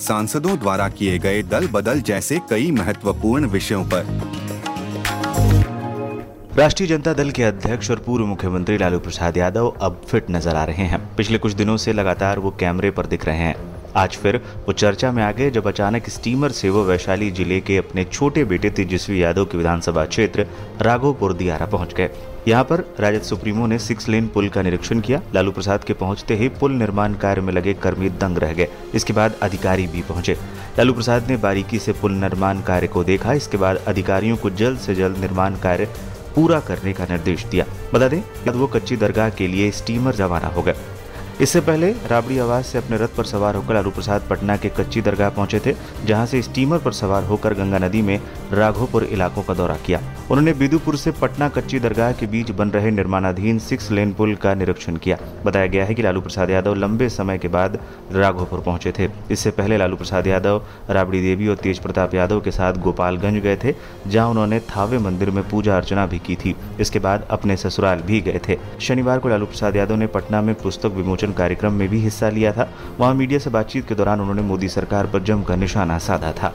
सांसदों द्वारा किए गए दल बदल जैसे कई महत्वपूर्ण विषयों पर। राष्ट्रीय जनता दल के अध्यक्ष और पूर्व मुख्यमंत्री लालू प्रसाद यादव अब फिट नज़र आ रहे हैं। पिछले कुछ दिनों से लगातार वो कैमरे पर दिख रहे हैं। आज फिर वो चर्चा में आ गए जब अचानक स्टीमर से वो वैशाली ज़िले के अपने छोटे बेटे तेजस्वी यादव के विधानसभा क्षेत्र राघोपुर दियारा पहुँच गए। यहाँ पर राजद सुप्रीमो ने सिक्स लेन पुल का निरीक्षण किया। लालू प्रसाद के पहुँचते ही पुल निर्माण कार्य में लगे कर्मी दंग रह गए। इसके बाद अधिकारी भी पहुँचे। लालू प्रसाद ने बारीकी से पुल निर्माण कार्य को देखा। इसके बाद अधिकारियों को जल्द से जल्द निर्माण कार्य पूरा करने का निर्देश दिया। बता दें वो कच्ची दरगाह के लिए स्टीमर रवाना हो गए। इससे पहले राबड़ी आवास से अपने रथ पर सवार होकर लालू प्रसाद पटना के कच्ची दरगाह पहुँचे थे, जहाँ से स्टीमर पर सवार होकर गंगा नदी में राघोपुर इलाकों का दौरा किया। उन्होंने बिदुपुर से पटना कच्ची दरगाह के बीच बन रहे निर्माणाधीन सिक्स लेन पुल का निरीक्षण किया। बताया गया है कि लालू प्रसाद यादव लंबे समय के बाद राघोपुर पहुँचे थे। इससे पहले लालू प्रसाद यादव, राबड़ी देवी और तेज प्रताप यादव के साथ गोपालगंज गए थे, जहाँ उन्होंने थावे मंदिर में पूजा अर्चना भी की थी। इसके बाद अपने ससुराल भी गए थे। शनिवार को लालू प्रसाद यादव ने पटना में पुस्तक विमोचन कार्यक्रम में भी हिस्सा लिया था। वहाँ मीडिया से बातचीत के दौरान उन्होंने मोदी सरकार पर जमकर निशाना साधा था।